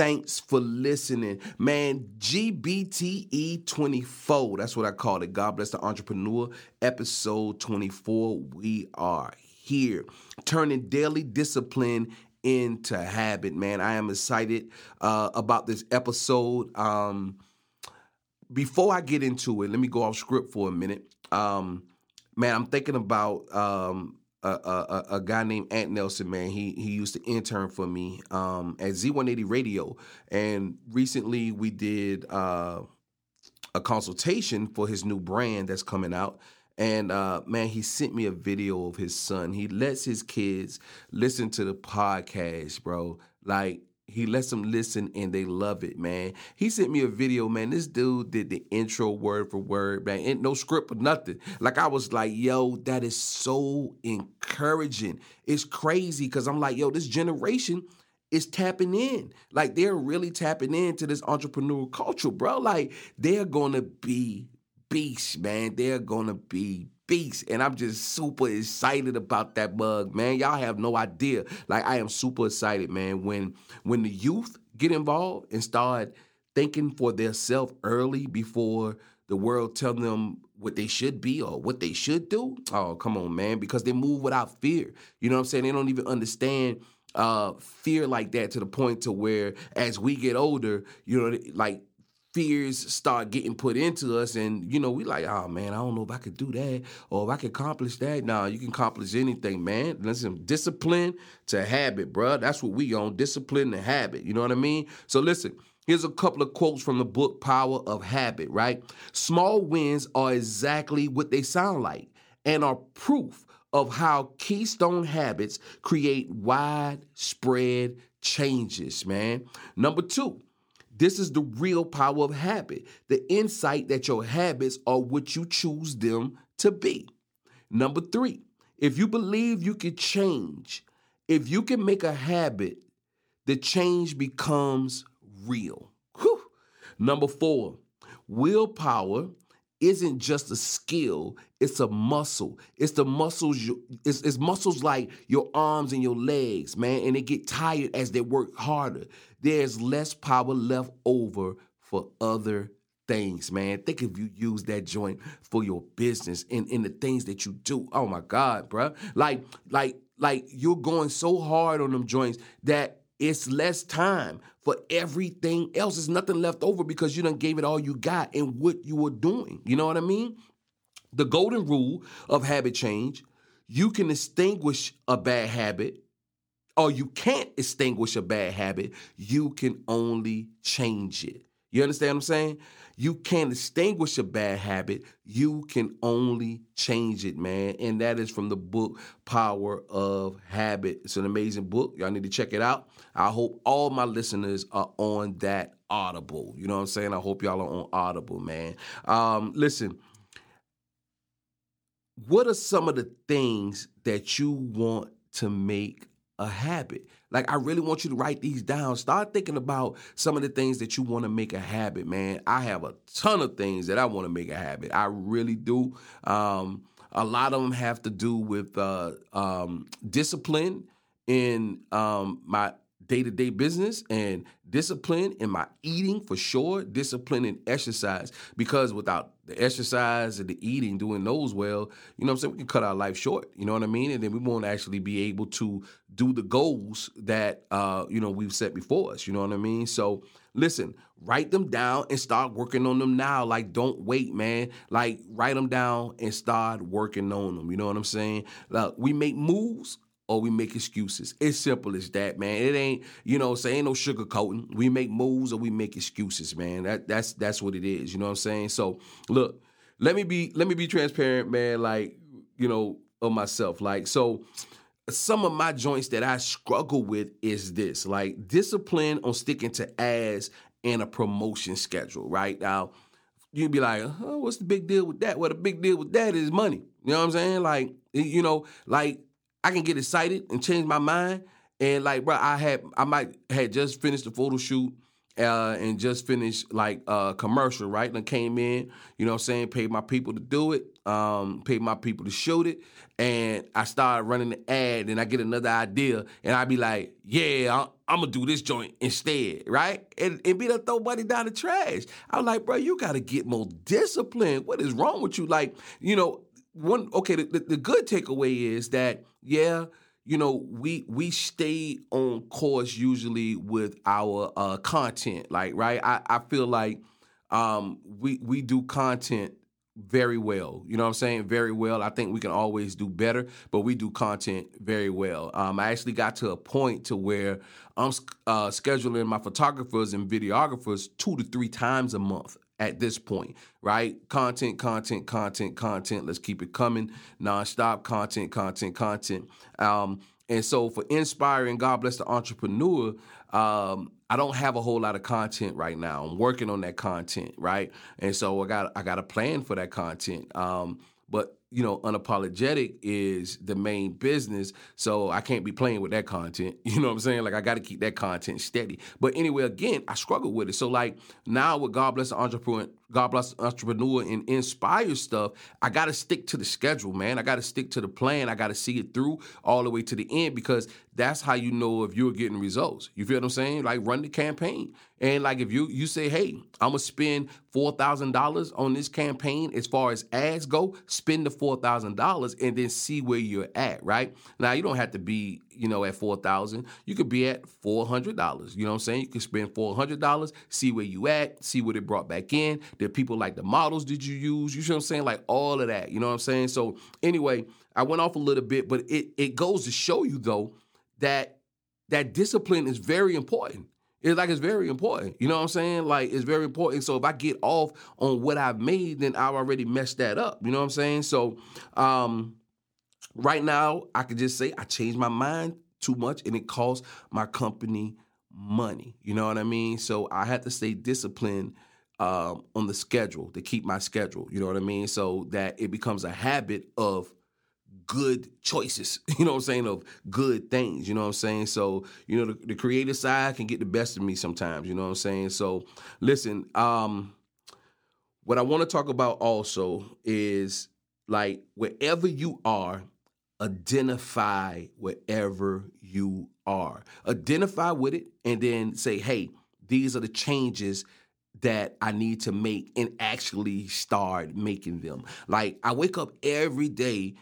Thanks for listening. Man, GBTE 24. That's what I call it. God bless the entrepreneur. Episode 24. We are here. Turning daily discipline into habit, man. I am excited uh, about this episode. Um, before I get into it, let me go off script for a minute. Um, man, I'm thinking about um, a, a, a, guy named Ant Nelson, man. He he used to intern for me um, at Z180 Radio, and recently we did uh, a consultation for his new brand that's coming out. And uh, man, he sent me a video of his son. He lets his kids listen to the podcast, bro. Like he lets them listen and they love it, man. He sent me a video, man. This dude did the intro word for word, man. Ain't no script or nothing. Like I was like, yo, that is so encouraging. It's crazy because I'm like, yo, this generation is tapping in. Like they're really tapping into this entrepreneurial culture, bro. Like they're gonna be beasts, man. They're gonna be beast. And I'm just super excited about that bug, man. Y'all have no idea. Like I am super excited, man. When when the youth get involved and start thinking for themselves early before the world tell them what they should be or what they should do. Oh, come on, man. Because they move without fear. You know what I'm saying? They don't even understand uh fear like that to the point to where as we get older, you know, like fears start getting put into us and you know we like oh man i don't know if i could do that or if i could accomplish that. Nah you can accomplish anything man. Listen discipline to habit bro that's what we on discipline to habit. You know what i mean? So listen here's a couple of quotes from the book power of habit right? Small wins are exactly what they sound like and are proof of how keystone habits create widespread changes man. Number two this is the real power of habit the insight that your habits are what you choose them to be. Number three, if you believe you can change, if you can make a habit, the change becomes real. Whew. Number four, willpower isn't just a skill, it's a muscle. It's the muscles, you, it's, it's muscles like your arms and your legs, man, and they get tired as they work harder. There's less power left over for other things, man. Think if you use that joint for your business and in the things that you do. Oh my God, bro. Like, like, like you're going so hard on them joints that it's less time for everything else. There's nothing left over because you done gave it all you got in what you were doing. You know what I mean? The golden rule of habit change you can extinguish a bad habit or you can't extinguish a bad habit. You can only change it. You understand what I'm saying? You can't extinguish a bad habit. You can only change it, man. And that is from the book Power of Habit. It's an amazing book. Y'all need to check it out. I hope all my listeners are on that Audible. You know what I'm saying? I hope y'all are on Audible, man. Um, listen, what are some of the things that you want to make a habit. Like, I really want you to write these down. Start thinking about some of the things that you want to make a habit, man. I have a ton of things that I want to make a habit. I really do. Um, a lot of them have to do with uh, um, discipline in um, my day to day business and discipline in my eating for sure, discipline in exercise. Because without the exercise and the eating, doing those well, you know what I'm saying? We can cut our life short. You know what I mean? And then we won't actually be able to do the goals that uh, you know we've set before us. You know what I mean? So listen, write them down and start working on them now. Like, don't wait, man. Like, write them down and start working on them. You know what I'm saying? Like, we make moves or we make excuses. It's simple as that, man. It ain't, you know, say ain't no sugarcoating. We make moves or we make excuses, man. That that's that's what it is. You know what I'm saying? So look, let me be let me be transparent, man. Like, you know, of myself. Like, so some of my joints that I struggle with is this like discipline on sticking to ads and a promotion schedule, right? Now, you'd be like, oh, what's the big deal with that? Well, the big deal with that is money. You know what I'm saying? Like, you know, like I can get excited and change my mind. And like, bro, I had I might had just finished the photo shoot uh, and just finished like a uh, commercial, right? And came in, you know what I'm saying, paid my people to do it, um, paid my people to shoot it, and I started running the ad, and I get another idea, and I be like, yeah, I'm, I'm gonna do this joint instead, right? And, and be to throw money down the trash. I'm like, bro, you gotta get more discipline. What is wrong with you? Like, you know, one okay, the, the, good takeaway is that, yeah, you know, we we stay on course usually with our uh, content. Like, right? I, I feel like um, we we do content very well. You know what I'm saying? Very well. I think we can always do better, but we do content very well. Um, I actually got to a point to where I'm uh, scheduling my photographers and videographers two to three times a month at this point, right? Content, content, content, content. Let's keep it coming nonstop. Content, content, content. Um, and so for inspiring, God bless the entrepreneur. Um, I don't have a whole lot of content right now. I'm working on that content, right? And so I got I got a plan for that content. Um, but you know, unapologetic is the main business. So I can't be playing with that content. You know what I'm saying? Like I got to keep that content steady. But anyway, again, I struggle with it. So like now with God bless the entrepreneur, God bless entrepreneur and inspire stuff, I got to stick to the schedule, man. I got to stick to the plan. I got to see it through all the way to the end because that's how you know if you're getting results. You feel what I'm saying? Like run the campaign. And like if you you say, hey, I'm gonna spend four thousand dollars on this campaign as far as ads go, spend the four thousand dollars and then see where you're at, right? Now you don't have to be, you know, at four thousand. You could be at four hundred dollars. You know what I'm saying? You could spend four hundred dollars, see where you at, see what it brought back in. Did people like the models did you use? You know what I'm saying? Like all of that. You know what I'm saying? So anyway, I went off a little bit, but it it goes to show you though that that discipline is very important. It's like it's very important. You know what I'm saying? Like it's very important. So if I get off on what I've made, then I've already messed that up. You know what I'm saying? So um right now I could just say I changed my mind too much and it cost my company money. You know what I mean? So I had to stay disciplined um, on the schedule to keep my schedule. You know what I mean? So that it becomes a habit of good choices, you know what I'm saying, of good things, you know what I'm saying? So, you know, the, the creative side can get the best of me sometimes, you know what I'm saying? So, listen, um, what I want to talk about also is like wherever you are, identify wherever you are. Identify with it and then say, hey, these are the changes that I need to make and actually start making them. Like I wake up every day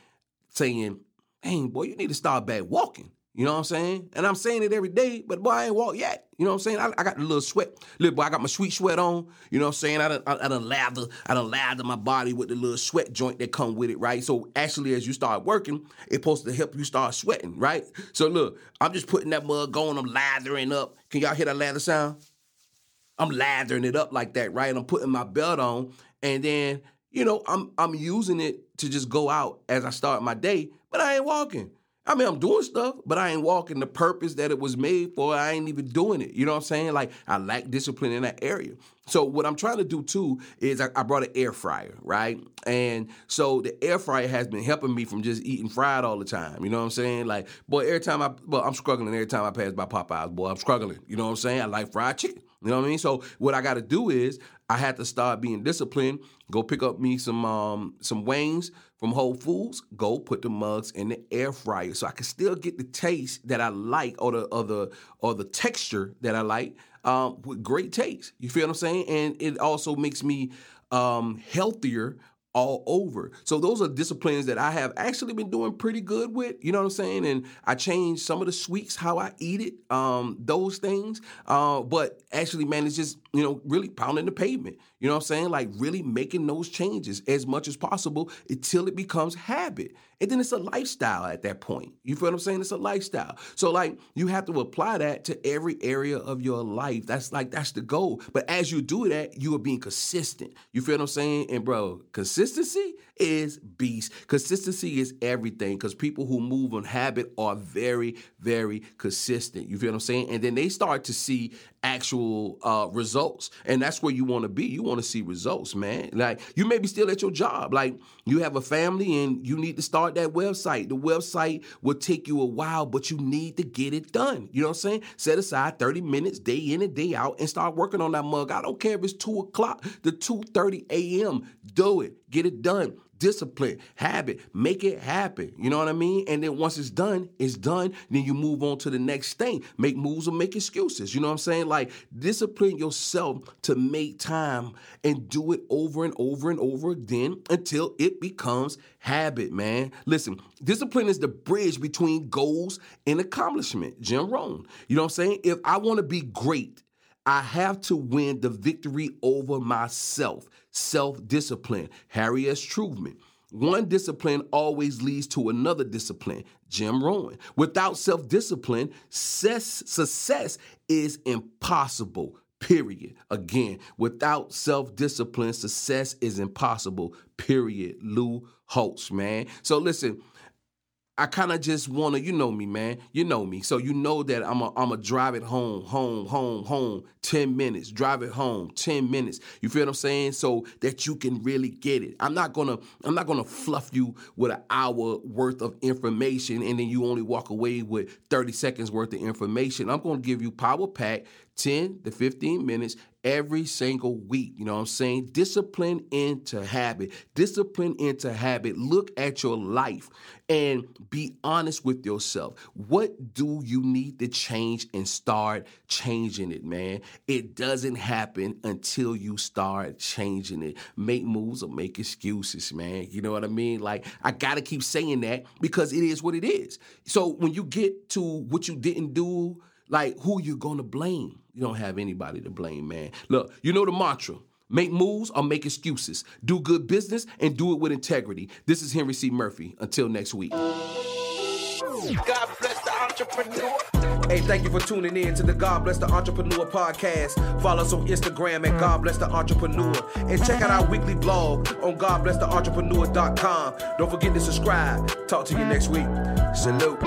saying, "Hey, boy, you need to start back walking." You know what I'm saying? And I'm saying it every day, but boy, I ain't walked yet. You know what I'm saying? I, I got the little sweat. Little boy, I got my sweet sweat on. You know what I'm saying? I done, I, I done lather, I done lather my body with the little sweat joint that come with it, right? So actually, as you start working, it's supposed to help you start sweating, right? So look, I'm just putting that mug going, I'm lathering up. Can y'all hear that lather sound? I'm lathering it up like that, right? I'm putting my belt on, and then you know, I'm I'm using it to just go out as I start my day, but I ain't walking. I mean, I'm doing stuff, but I ain't walking the purpose that it was made for. I ain't even doing it. You know what I'm saying? Like I lack discipline in that area. So what I'm trying to do too is I, I, brought an air fryer, right? And so the air fryer has been helping me from just eating fried all the time. You know what I'm saying? Like, boy, every time I, well, I'm struggling every time I pass by Popeyes, boy, I'm struggling. You know what I'm saying? I like fried chicken. You know what I mean? So what I got to do is I had to start being disciplined. Go pick up me some um some wings from Whole Foods. Go put the mugs in the air fryer so I can still get the taste that I like or the or the or the texture that I like um, with great taste. You feel what I'm saying? And it also makes me um, healthier all over. So those are disciplines that I have actually been doing pretty good with. You know what I'm saying? And I changed some of the sweets, how I eat it, um, those things. Uh, but actually, man, it's just you know really pounding the pavement. You know what I'm saying? Like really making those changes as much as possible until it becomes habit. And then it's a lifestyle at that point. You feel what I'm saying? It's a lifestyle. So like you have to apply that to every area of your life. That's like that's the goal. But as you do that, you are being consistent. You feel what I'm saying? And bro, consistency is beast. Consistency is everything because people who move on habit are very, very consistent. You feel what I'm saying? And then they start to see actual uh, results. And that's where you want to be. You want to see results, man. Like you may be still at your job. Like you have a family and you need to start that website. The website will take you a while, but you need to get it done. You know what I'm saying? Set aside 30 minutes day in and day out and start working on that mug. I don't care if it's two o'clock to 2:30 a.m. Do it. Get it done discipline, habit, make it happen. You know what I mean? And then once it's done, it's done. Then you move on to the next thing. Make moves or make excuses. You know what I'm saying? Like discipline yourself to make time and do it over and over and over again until it becomes habit, man. Listen, discipline is the bridge between goals and accomplishment. Jim Rohn. You know what I'm saying? If I want to be great, I have to win the victory over myself. Self discipline. Harry S. Truman. One discipline always leads to another discipline. Jim Rohn. Without self discipline, success is impossible. Period. Again, without self discipline, success is impossible. Period. Lou Holtz, man. So listen, I kind of just want to, you know me, man. You know me. So you know that I'm a, I'm a drive it home, home, home, home, 10 minutes. Drive it home, 10 minutes. You feel what I'm saying? So that you can really get it. I'm not going to I'm not going to fluff you with an hour worth of information and then you only walk away with 30 seconds worth of information. I'm going to give you power pack 10 to 15 minutes every single week. You know what I'm saying? Discipline into habit. Discipline into habit. Look at your life and be honest with yourself. What do you need to change and start changing it, man? It doesn't happen until you start changing it. Make moves or make excuses, man. You know what I mean? Like, I got to keep saying that because it is what it is. So when you get to what you didn't do, like, who you gonna blame? You don't have anybody to blame, man. Look, you know the mantra. Make moves or make excuses. Do good business and do it with integrity. This is Henry C. Murphy. Until next week. God bless the entrepreneur. Hey, thank you for tuning in to the God Bless the Entrepreneur podcast. Follow us on Instagram at God Bless the Entrepreneur. And check out our weekly blog on GodBlessTheEntrepreneur.com. Don't forget to subscribe. Talk to you next week. Salute.